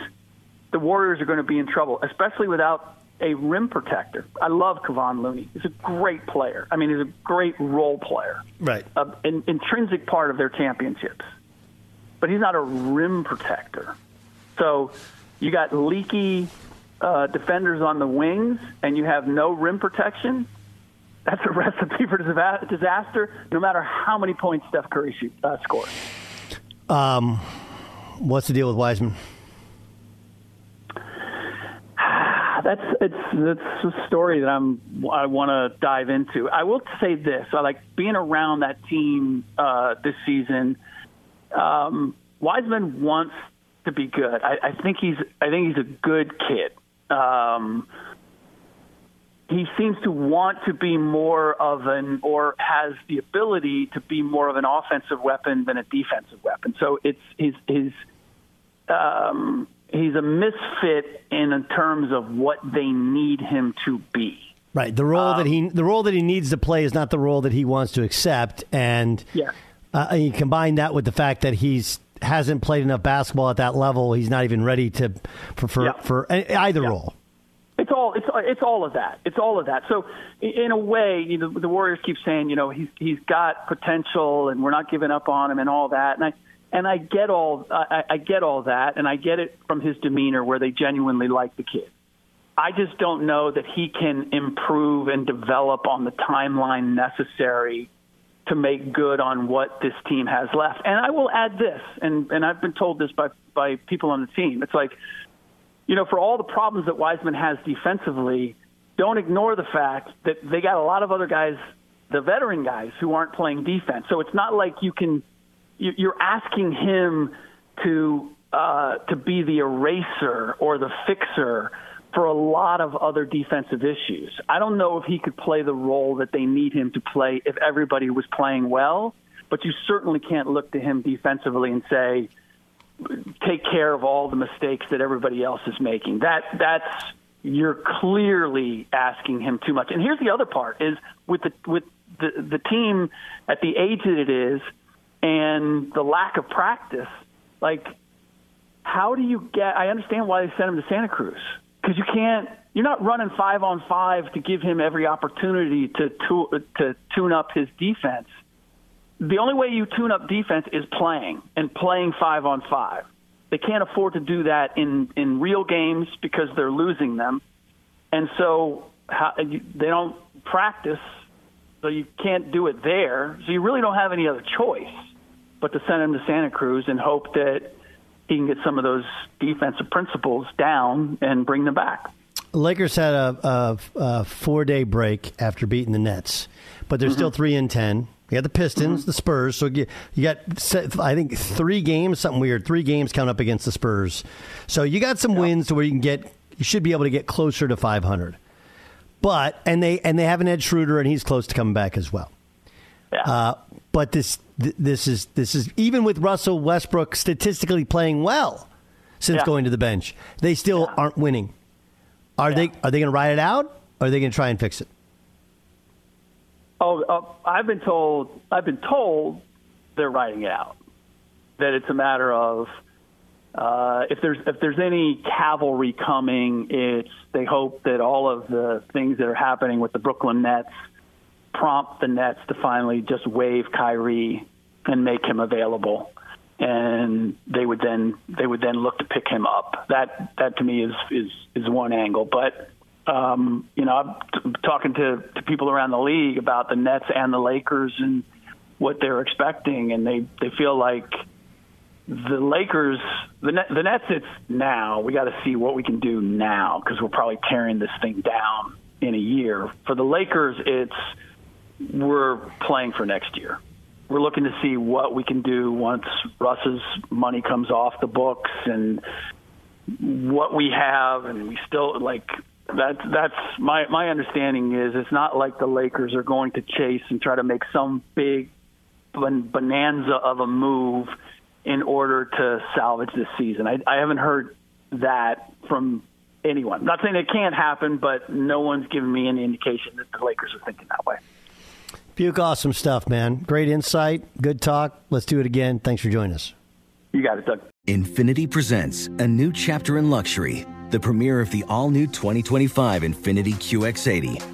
the Warriors are going to be in trouble, especially without a rim protector. I love Kevon Looney. He's a great player. I mean, he's a great role player. Right. Uh, An intrinsic part of their championships. But he's not a rim protector. So you got leaky uh, defenders on the wings and you have no rim protection, that's a [LAUGHS] recipe for disaster. No matter how many points Steph Curry shoot, uh, scores. Um, what's the deal with Wiseman? [SIGHS] That's it's that's a story that I'm I want to dive into. I will say this: I like being around that team uh, this season. Um, Wiseman wants to be good. I, I think he's I think he's a good kid. Um, he seems to want to be more of an, or has the ability to be more of an offensive weapon than a defensive weapon. So it's his his um, he's a misfit in terms of what they need him to be. Right. The role um, that he the role that he needs to play is not the role that he wants to accept, and yeah. Uh, you combine that with the fact that he's hasn't played enough basketball at that level. He's not even ready to for for, for either role. It's all it's it's all of that. It's all of that. So in a way, you know, the Warriors keep saying, you know, he's he's got potential, and we're not giving up on him, and all that. And I and I get all I, I get all that, and I get it from his demeanor, where they genuinely like the kid. I just don't know that he can improve and develop on the timeline necessary to make good on what this team has left. And I will add this, and and I've been told this by by people on the team. It's like you know, for all the problems that Wiseman has defensively, don't ignore the fact that they got a lot of other guys, the veteran guys, who aren't playing defense. So it's not like you can, you're asking him to uh, to be the eraser or the fixer for a lot of other defensive issues. I don't know if he could play the role that they need him to play if everybody was playing well, but you certainly can't look to him defensively and say, take care of all the mistakes that everybody else is making. That that's you're clearly asking him too much. And here's the other part: is with the with the the team at the age that it is, and the lack of practice. Like, how do you get? I understand why they sent him to Santa Cruz because you can't. You're not running five on five to give him every opportunity to to, to tune up his defense the only way you tune up defense is playing and playing five on five. They can't afford to do that in in real games because they're losing them, and so how, they don't practice. So you can't do it there. So you really don't have any other choice but to send him to Santa Cruz and hope that he can get some of those defensive principles down and bring them back. Lakers had a, a, a four day break after beating the Nets, but they're mm-hmm. still three and ten. You got the Pistons, mm-hmm. the Spurs. So you, you got, I think, three games, something weird. Three games count up against the Spurs. So you got some wins to where you can get, you should be able to get closer to 500. But and they and they have an Ed Schroder, and he's close to coming back as well. Yeah. Uh, but this this is this is even with Russell Westbrook statistically playing well since yeah. going to the bench, they still yeah. aren't winning. Are yeah. they are they going to ride it out? Or are they going to try and fix it? Oh, uh, I've been told. I've been told they're writing it out. That it's a matter of uh, if there's if there's any cavalry coming, it's they hope that all of the things that are happening with the Brooklyn Nets prompt the Nets to finally just waive Kyrie and make him available, and they would then they would then look to pick him up. That that to me is is is one angle, but um, you know, I'm t- talking to, to people around the league about the Nets and the Lakers and what they're expecting, and they they feel like the Lakers, the Net, the Nets, it's now. We got to see what we can do now because we're probably tearing this thing down in a year. For the Lakers, it's we're playing for next year. We're looking to see what we can do once Russ's money comes off the books and what we have, and we still like that's that's my my understanding is it's not like the Lakers are going to chase and try to make some big bonanza of a move in order to salvage this season. I, I haven't heard that from anyone. Not saying it can't happen, but no one's given me any indication that the Lakers are thinking that way. Buke, awesome stuff, man. Great insight, good talk. Let's do it again. Thanks for joining us. You got it, Doug. Infiniti presents a new chapter in luxury the premiere of the all new 2025 Infiniti QX80,